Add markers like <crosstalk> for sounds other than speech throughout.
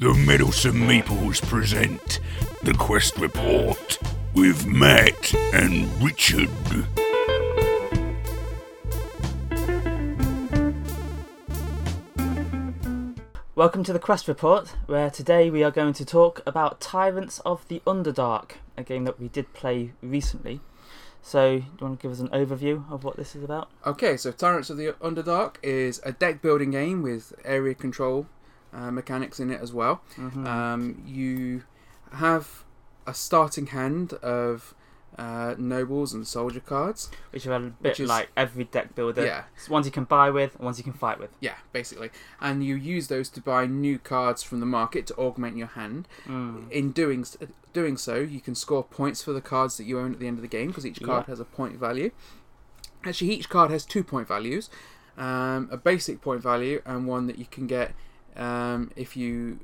The Meddlesome Meeples present the Quest Report with Matt and Richard. Welcome to the Quest Report, where today we are going to talk about Tyrants of the Underdark, a game that we did play recently. So, do you want to give us an overview of what this is about? Okay, so Tyrants of the Underdark is a deck building game with area control uh, mechanics in it as well. Mm-hmm. Um, you have a starting hand of uh, nobles and soldier cards. Which are a bit is- like every deck builder. Yeah, It's ones you can buy with ones you can fight with. yeah, basically. And you use those to buy new cards from the market to augment your hand. Mm. In doing doing so, you can score points for the cards that you own at the end of the game because each card Yeah. has a point value. Actually, each card has two point values, um, a basic point value and one that you can get um, if you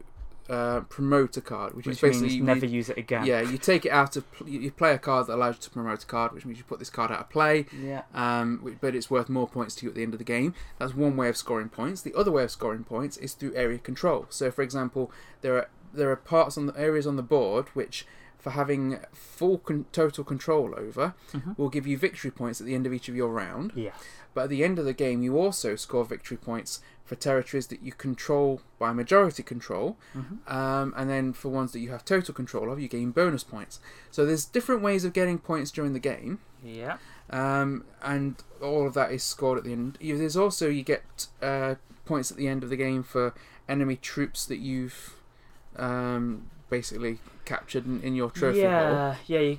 uh, promote a card, which, Which is basically means you- never use it again. yeah, you take it out of pl- you play a card that allows you to promote a card, which means you put this card out of play. Yeah. Um, but it's worth more points to you at the end of the game. That's one way of scoring points. The other way of scoring points is through area control. So, for example, there are there are parts on the areas on the board which, for having full con- total control over, Mhm. will give you victory points at the end of each of your round. Yeah. But at the end of the game, you also score victory points for territories that you control by majority control, Mhm. um, and then for ones that you have total control of, you gain bonus points. So there's different ways of getting points during the game Yeah. um, and all of that is scored at the end. There's also you get uh, points at the end of the game for enemy troops that you've um, basically captured in, in your trophy yeah. Yeah. You,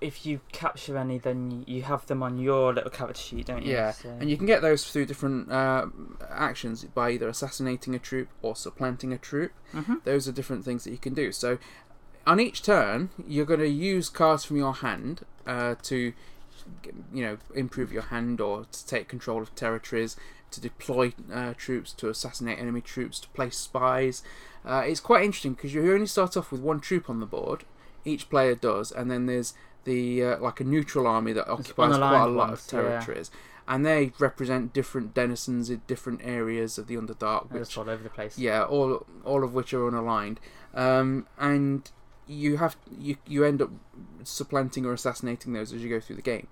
if you capture any, then you have them on your little character sheet, don't you? Yeah, So- and you can get those through different uh, actions by either assassinating a troop or supplanting a troop. Mhm. Those are different things that you can do. So, on each turn, you're going to use cards from your hand uh, to, you know, improve your hand or to take control of territories, to deploy uh, troops, to assassinate enemy troops, to place spies. Uh, it's quite interesting because you only start off with one troop on the board. Each player does, and then there's the uh, like a neutral army that occupies quite a lot ones, of yeah. territories. And they represent different denizens in different areas of the Underdark, which all over the place. yeah, all all of which are unaligned, um, and you have you you end up supplanting or assassinating those as you go through the game.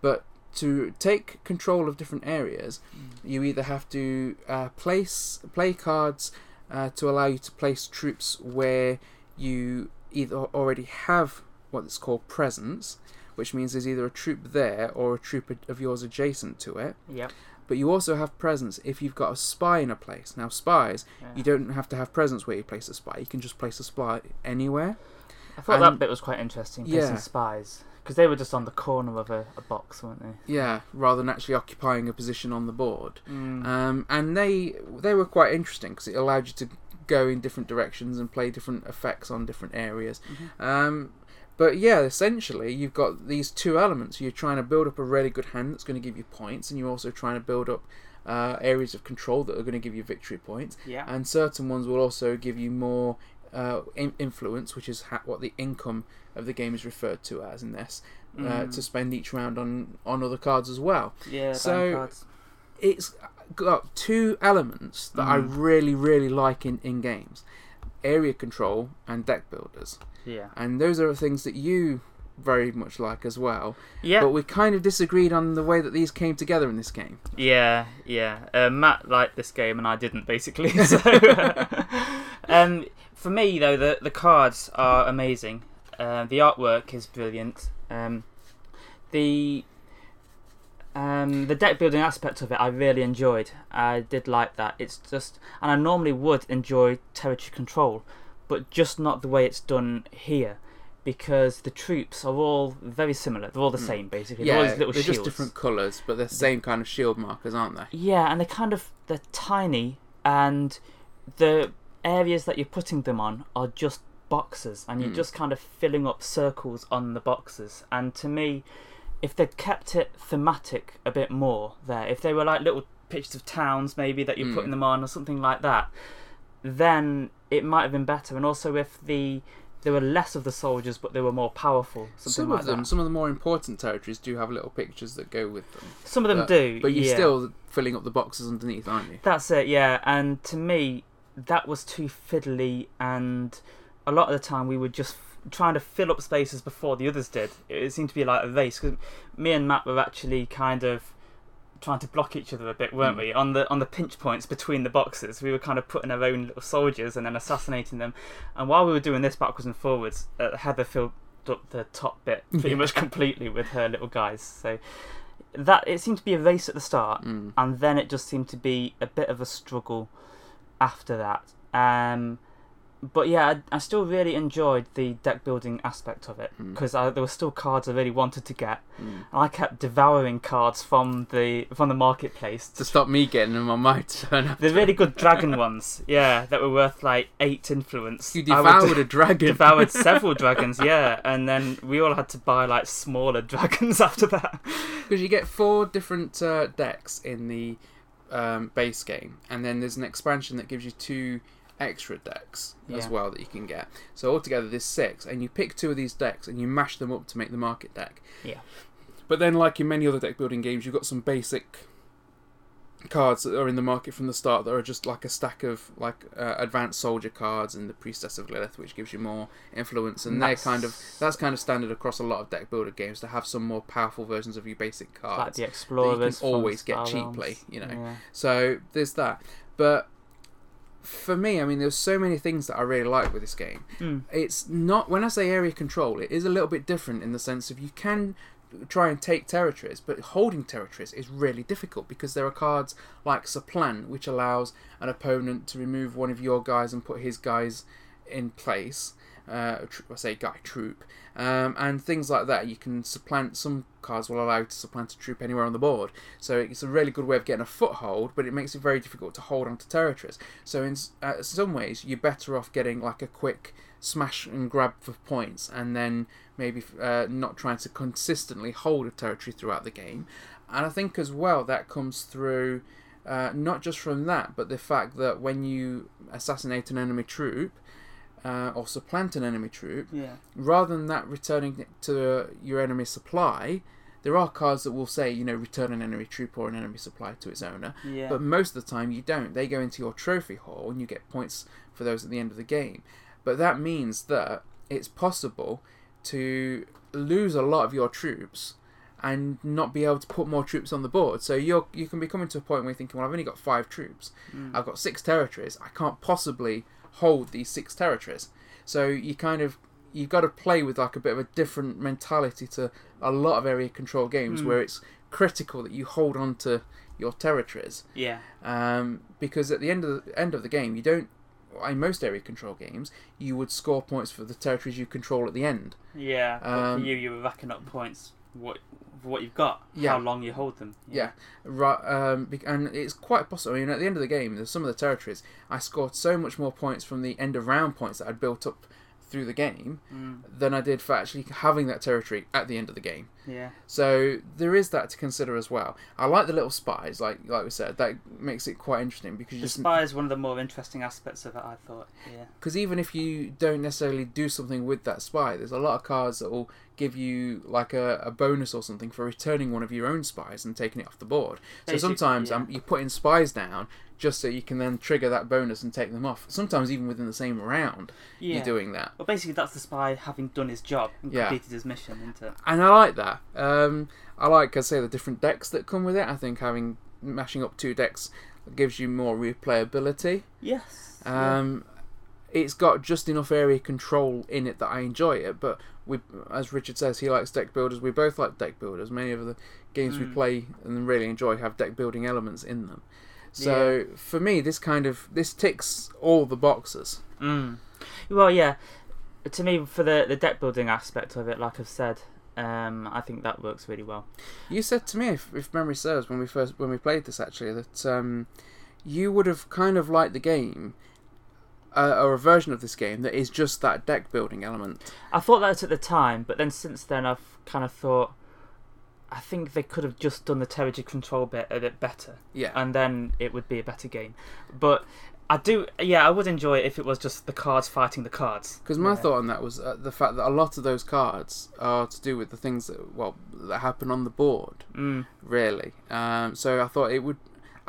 But to take control of different areas, you either have to uh, place play cards uh, to allow you to place troops where you either already have what is called presence, which means there's either a troop there or a troop of yours adjacent to it. Yep. But you also have presence if you've got a spy in a place. Now, spies, Yeah. you don't have to have presence where you place a spy. You can just place a spy anywhere. I thought that bit was quite interesting. Placing Yeah. spies because they were just on the corner of a, a box, weren't they? Yeah, rather than actually occupying a position on the board. Mm. Um, and they they were quite interesting because it allowed you to go in different directions and play different effects on different areas. Mhm. Um, but yeah, essentially, you've got these two elements. You're trying to build up a really good hand that's going to give you points, and you're also trying to build up uh, areas of control that are going to give you victory points. yeah. and certain ones will also give you more uh, in- influence, which is ha- what the income of the game is referred to as in this, uh, Mm. to spend each round on on other cards as well. yeah. so- cards. It's got two elements that I Mm. really really like in in games: area control and deck builders, Yeah. and those are things that you very much like as well. Yeah. But we kind of disagreed on the way that these came together in this game. Yeah, yeah. Uh, Matt liked this game and I didn't, basically. <laughs> So, <laughs> <laughs> um, for me though, the the cards are amazing. Uh, the artwork is brilliant. Um, the um, the deck building aspect of it, I really enjoyed. I did like that. It's just, and I normally would enjoy territory control, but just not the way it's done here. Because the troops are all very similar. They're all the Mm. same, basically. they're all Yeah, little they're just different colours, but they're the same kind of shield markers, aren't they? Yeah, and they're kind of they're tiny, and the areas that you're putting them on are just boxes, and you're Mm. just kind of filling up circles on the boxes. And to me, if they'd kept it thematic a bit more there, if they were like little pictures of towns maybe that you're Mm. putting them on or something like that, then it might have been better. And also if the there were less of the soldiers, but they were more powerful. Something Some like of them, that. some of the more important territories do have little pictures that go with them. Some of them but, do, But you're yeah. still filling up the boxes underneath, aren't you? That's it, yeah. And to me, that was too fiddly, and a lot of the time we were just trying to fill up spaces before the others did. It seemed to be like a race because me and Matt were actually kind of trying to block each other a bit, weren't Mm. we? On the on the pinch points between the boxes, we were kind of putting our own little soldiers and then assassinating them. And while we were doing this backwards and forwards, uh, Heather filled up the top bit <laughs> pretty Yeah. much completely with her little guys. So that it seemed to be a race at the start, Mm. and then it just seemed to be a bit of a struggle after that. Um, but yeah, I, I still really enjoyed the deck building aspect of it Mm. because there were still cards I really wanted to get, Mm. and I kept devouring cards from the from the marketplace. To stop me getting them on my turn. The really good <laughs> dragon ones, yeah, that were worth like eight influence. You devoured a dragon. devoured several <laughs> dragons, yeah, and then we all had to buy like smaller <laughs> dragons after that. Because you get four different uh, decks in the um, base game, and then there's an expansion that gives you two extra decks as well that you can get. So altogether, there's six, and you pick two of these decks and you mash them up to make the market deck. Yeah. But then, like in many other deck building games, you've got some basic cards that are in the market from the start that are just like a stack of like uh, advanced soldier cards and the priestess of Lolth which gives you more influence and they're kind of that's kind of standard across a lot of deck builder games to have some more powerful versions of your basic cards like the explorers. from always get cheaply, Realms. you know. Yeah. so there's that but for me i mean there's so many things that i really like with this game Mm. it's not when i say area control it is a little bit different in the sense of you can try and take territories but holding territories is really difficult because there are cards like supplant which allows an opponent to remove one of your guys and put his guys in place uh, I say guy troop, um, and things like that. You can supplant. Some cards will allow you to supplant a troop anywhere on the board, so it's a really good way of getting a foothold. But it makes it very difficult to hold onto territories. So in uh, some ways, you're better off getting like a quick smash and grab for points, and then maybe uh, not trying to consistently hold a territory throughout the game. And I think as well that comes through. Uh, not just from that, but the fact that when you assassinate an enemy troop, uh, or supplant an enemy troop, Yeah. rather than that returning to your enemy supply, there are cards that will say, you know, return an enemy troop or an enemy supply to its owner. Yeah. But most of the time you don't. They go into your trophy hall and you get points for those at the end of the game. But that means that it's possible to lose a lot of your troops and not be able to put more troops on the board. So you're you can be coming to a point where you're thinking, well, I've only got five troops. Mm. I've got six territories. I can't possibly hold these six territories. So you kind of you've got to play with like a bit of a different mentality to a lot of area control games Mm. where it's critical that you hold on to your territories yeah. um, because at the end of the end of the game you don't in most area control games you would score points for the territories you control at the end Yeah. But Um, for you, you were racking up points. What for what you've got? Yeah. How long you hold them? Yeah. Right, um, and it's quite possible. I mean, at the end of the game, there's some of the territories I scored so much more points from the end of round points that I'd built up through the game Mm. than I did for actually having that territory at the end of the game. Yeah. So there is that to consider as well. I like the little spies, like like we said, that makes it quite interesting because you The just spy is one of the more interesting aspects of it. I thought. Yeah. because even if you don't necessarily do something with that spy, there's a lot of cards that will give you like a, a bonus or something for returning one of your own spies and taking it off the board. So sometimes yeah. um, you're putting spies down just so you can then trigger that bonus and take them off. Sometimes even within the same round, Yeah. you're doing that. Well, basically, that's the spy having done his job and Yeah. completed his mission, isn't it? And I like that. Um, I like, I say, the different decks that come with it. I think having mashing up two decks gives you more replayability. Yes. Um, It's got just enough area control in it that I enjoy it, but we, as Richard says, he likes deck builders. We both like deck builders. Many of the games we Mm. play and really enjoy have deck building elements in them. So for me, this kind of this ticks all the boxes. Mm. Well, yeah. To me, for the the deck building aspect of it, like I've said, um, I think that works really well. You said to me, if, if memory serves, when we first when we played this actually, that um, you would have kind of liked the game, uh, or a version of this game that is just that deck building element. I thought that at the time, but then since then, I've kind of thought. I think they could have just done the territory control bit a bit better, Yeah, and then it would be a better game. But I do, yeah, I would enjoy it if it was just the cards fighting the cards. because my Yeah. thought on that was uh, the fact that a lot of those cards are to do with the things that well that happen on the board, Mm. really. Um, so I thought it would.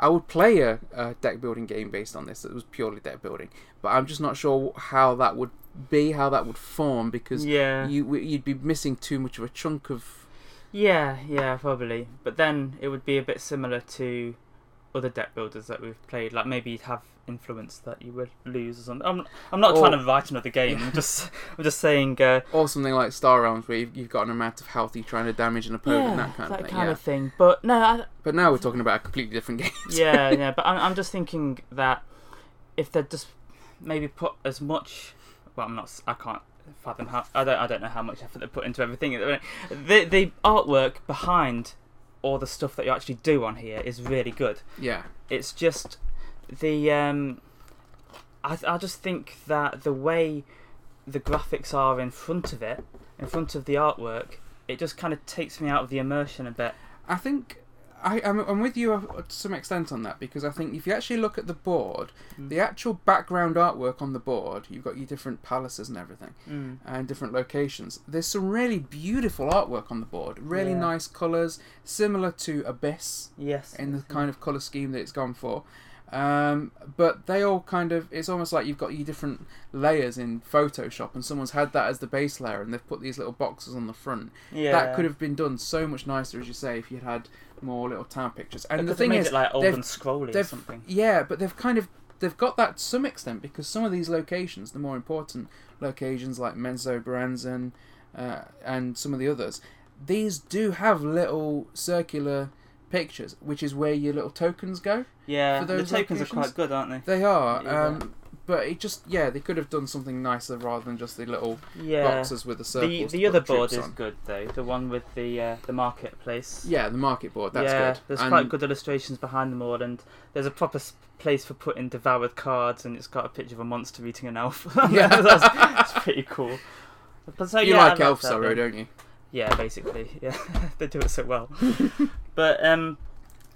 I would play a, a deck building game based on this that was purely deck building, but I'm just not sure how that would be, how that would form, because Yeah. you you'd be missing too much of a chunk of. Yeah, yeah, probably. But then it would be a bit similar to other deck builders that we've played. Like maybe you'd have influence that you would lose or something. I'm, I'm not Or- trying to write another game. I'm just, <laughs> I'm just saying. Uh, Or something like Star Realms, where you've, you've got an amount of health you're trying to damage an opponent, yeah, that kind of thing. kind yeah. of thing. But no, I, But now we're talking about a completely different game. <laughs> yeah, yeah. But I'm, I'm just thinking that if they just maybe put as much. Well, I'm not. I can't fathom how. I don't. I don't know how much effort they put into everything. The the artwork behind all the stuff that you actually do on here is really good. yeah. It's just the um, I I just think that the way the graphics are in front of it, in front of the artwork, it just kind of takes me out of the immersion a bit. I think I, I'm, I'm with you to some extent on that because I think if you actually look at the board, Mm. the actual background artwork on the board, you've got your different palaces and everything, Mm. and different locations. There's some really beautiful artwork on the board, really Yeah. nice colours, similar to Abyss Yes. in the kind of colour scheme that it's gone for. Um, but they all kind of, it's almost like you've got your different layers in Photoshop, and someone's had that as the base layer, and they've put these little boxes on the front yeah. that could have been done so much nicer, as you say, if you'd had more little town pictures. And the thing made is, it like old they've- and scrolly or something. yeah, but they've kind of they've got that to some extent because some of these locations, the more important locations like Menzoberranzan uh, and some of the others, these do have little circular pictures, which is where your little tokens go. Yeah, the tokens are quite good, aren't they? They are. Yeah. Um, but it just yeah, they could have done something nicer rather than just the little Yeah. boxes with the circles. The the other board is on. good though. The one with the uh, the marketplace. Yeah, the market board. That's yeah, good. there's And- quite good illustrations behind them all, and there's a proper place for putting devoured cards, and it's got a picture of a monster eating an elf. <laughs> <laughs> Yeah. that's, that's pretty cool. But so You yeah, like Elf that Sorrow, bit. don't you? Yeah, basically, yeah, <laughs> they do it so well. But um,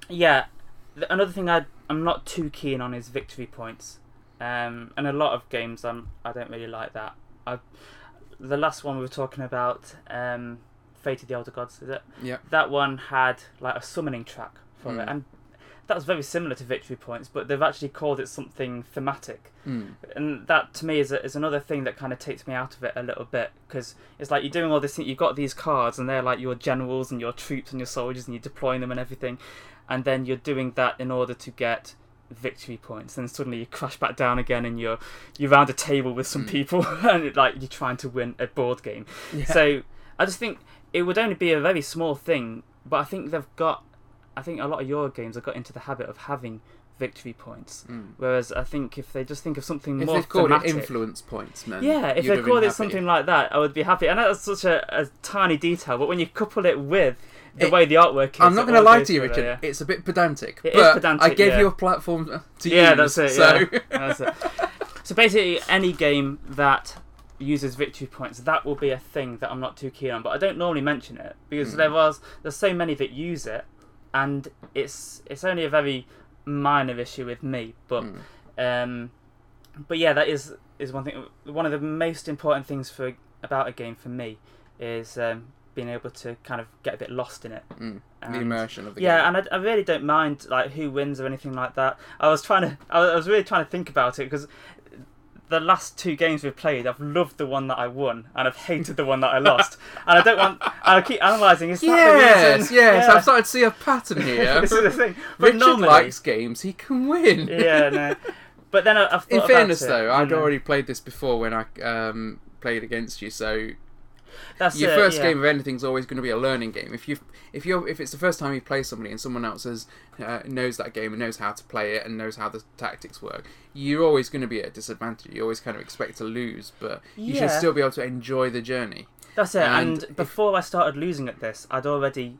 yeah, th- another thing I I'm not too keen on is victory points. Um, and a lot of games I'm I don't really like that. I the last one we were talking about, um, Fate of the Elder Gods, is it? Yeah. That one had like a summoning track for Mm. it, and that was very similar to victory points, but they've actually called it something thematic Hmm. and that to me is, a, is another thing that kind of takes me out of it a little bit because it's like you're doing all this thing you've got these cards and they're like your generals and your troops and your soldiers and you're deploying them and everything and then you're doing that in order to get victory points and suddenly you crash back down again and you're you're around a table with some Mm. people <laughs> and it, like you're trying to win a board game Yeah. so i just think it would only be a very small thing but i think they've got i think a lot of your games have got into the habit of having victory points Hmm. Whereas I think if they just think of something If more they'd called thematic, it influence points, man. yeah, if they called it happy. something like that, I would be happy. And that's such a, a tiny detail, but when you couple it with the It- way the artwork is, I'm not going to lie to you, Richard. yeah. It's a bit pedantic, It is but pedantic, I gave yeah. you a platform to yeah, use. that's it. So Yeah, that's it. So basically, any game that uses victory points, that will be a thing that I'm not too keen on. But I don't normally mention it because Hmm. there was there's so many that use it, and it's it's only a very minor issue with me. But Hmm. um, but yeah, that is is one thing. One of the most important things for about a game for me is um, being able to kind of get a bit lost in it. Mm, the And- immersion of the yeah, game. and I, I really don't mind like who wins or anything like that. I was trying to, I was really trying to think about it because the last two games we've played, I've loved the one that I won, and I've hated the one that I lost, <laughs> and I don't want. I keep analysing. Is that the Yes, yes, Yeah. I've started to see a pattern <laughs> here. this is the thing. But Richard normally, likes games; he can win. yeah, no. <laughs> But then I, I've thought In fairness, though, I'd and, already played this before when I um, played against you, so That's your it, first yeah. game of anything is always going to be a learning game. If you if you if it's the first time you play somebody and someone else has, uh, knows that game and knows how to play it and knows how the tactics work, you're always going to be at a disadvantage. You always kind of expect to lose, but you should still be able to enjoy the journey. That's it. And And, if- before I started losing at this, I'd already.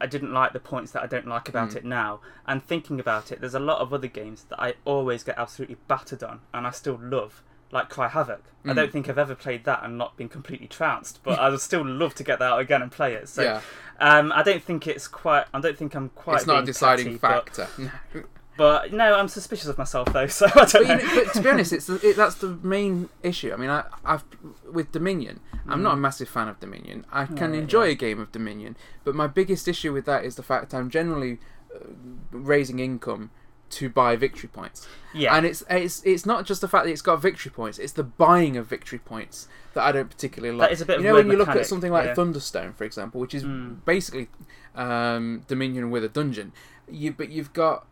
I didn't like the points that I don't like about Mm. it now. And thinking about it, there's a lot of other games that I always get absolutely battered on, and I still love, like Cry Havoc. I Mm. don't think I've ever played that and not been completely trounced, but I would still love to get that out again and play it. So yeah, um, I don't think it's quite. I don't think I'm quite. it's not a deciding factor. <laughs> But, no, I'm suspicious of myself though, <laughs> so I don't but, you know. know, but to be honest, it's the, it, that's the main issue. I mean, I, I've with Dominion. I'm not a Mm. massive fan of Dominion. I can enjoy yeah. a game of Dominion, but my biggest issue with that is the fact I'm generally uh, raising income to buy victory points. Yeah. And it's it's it's not just the fact that it's got victory points; it's the buying of victory points that I don't particularly like. is a bit you know, when you look at something like yeah. Thunderstone, for example, which is Mm. basically um, Dominion with a dungeon. You but you've got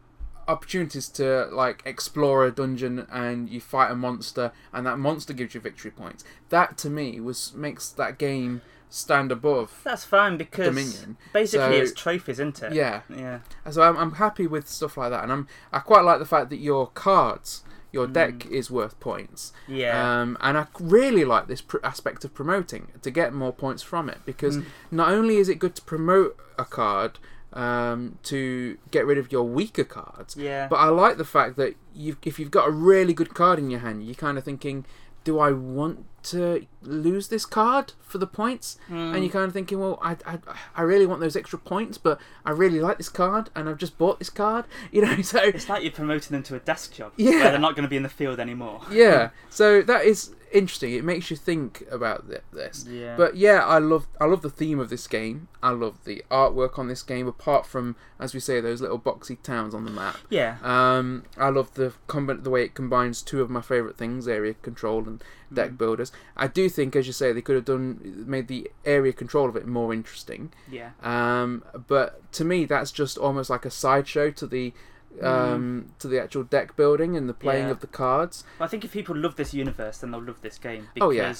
opportunities to like explore a dungeon and you fight a monster, and that monster gives you victory points. That to me was makes that game stand above. That's fine because Dominion. basically So- it's trophies, isn't it? Yeah, Yeah. so I'm, I'm happy with stuff like that, and I'm I quite like the fact that your cards, your Mm. deck is worth points. Yeah. Um, and I really like this pr- aspect of promoting to get more points from it because Mm. not only is it good to promote a card um, to get rid of your weaker cards, yeah. but I like the fact that you if you've got a really good card in your hand, you're kind of thinking, do I want to lose this card for the points? Mm. And you're kind of thinking, well, I, I, I really want those extra points, but I really like this card, and I've just bought this card, <laughs> you know. So It's like you're promoting them to a desk job Yeah. where they're not going to be in the field anymore. <laughs> yeah, so that is interesting. It makes you think about thi- this. Yeah. But yeah, I love I love the theme of this game. I love the artwork on this game. Apart from, as we say, those little boxy towns on the map. yeah. Um, I love the comb- the way it combines two of my favourite things: area control and deck Mm. builders. I do think, as you say, they could have done made the area control of it more interesting. Yeah. Um, but to me, that's just almost like a sideshow to the um, to the actual deck building and the playing Mm. Yeah. of the cards. Well, I think if people love this universe, then they'll love this game because Oh, yeah.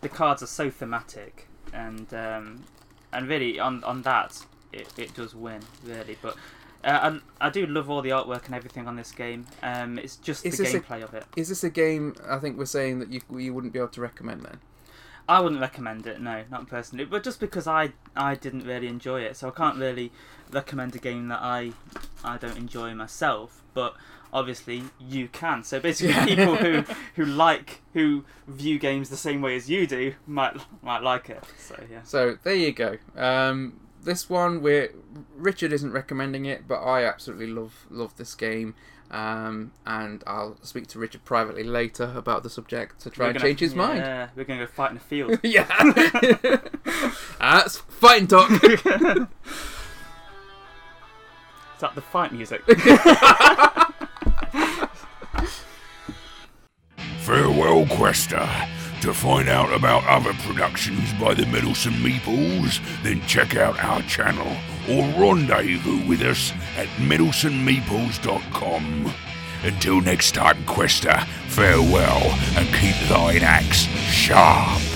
the cards are so thematic and um, and really on on that it, it does win really. But uh, I, I do love all the artwork and everything on this game. Um, it's just Is the this a- gameplay of it. Is this a game? I think we're saying that you you wouldn't be able to recommend then. I wouldn't recommend it, no, not personally. But just because I I didn't really enjoy it, so I can't really recommend a game that I I don't enjoy myself. But obviously you can. So basically, Yeah. people who <laughs> who like who view games the same way as you do might might like it. So yeah. So there you go. Um, this one, we're Richard isn't recommending it, but I absolutely love love this game. Um, and I'll speak to Richard privately later about the subject to try We're and gonna- change his mind. Yeah, we're gonna go fight in the field. <laughs> yeah, that's fighting talk. Is that the fight music? <laughs> Farewell, Quester. To find out about other productions by the Meddlesome Meeples, then check out our channel or rendezvous with us at meddlesomemeeples.com. Until next time, Quester, farewell and keep thine axe sharp.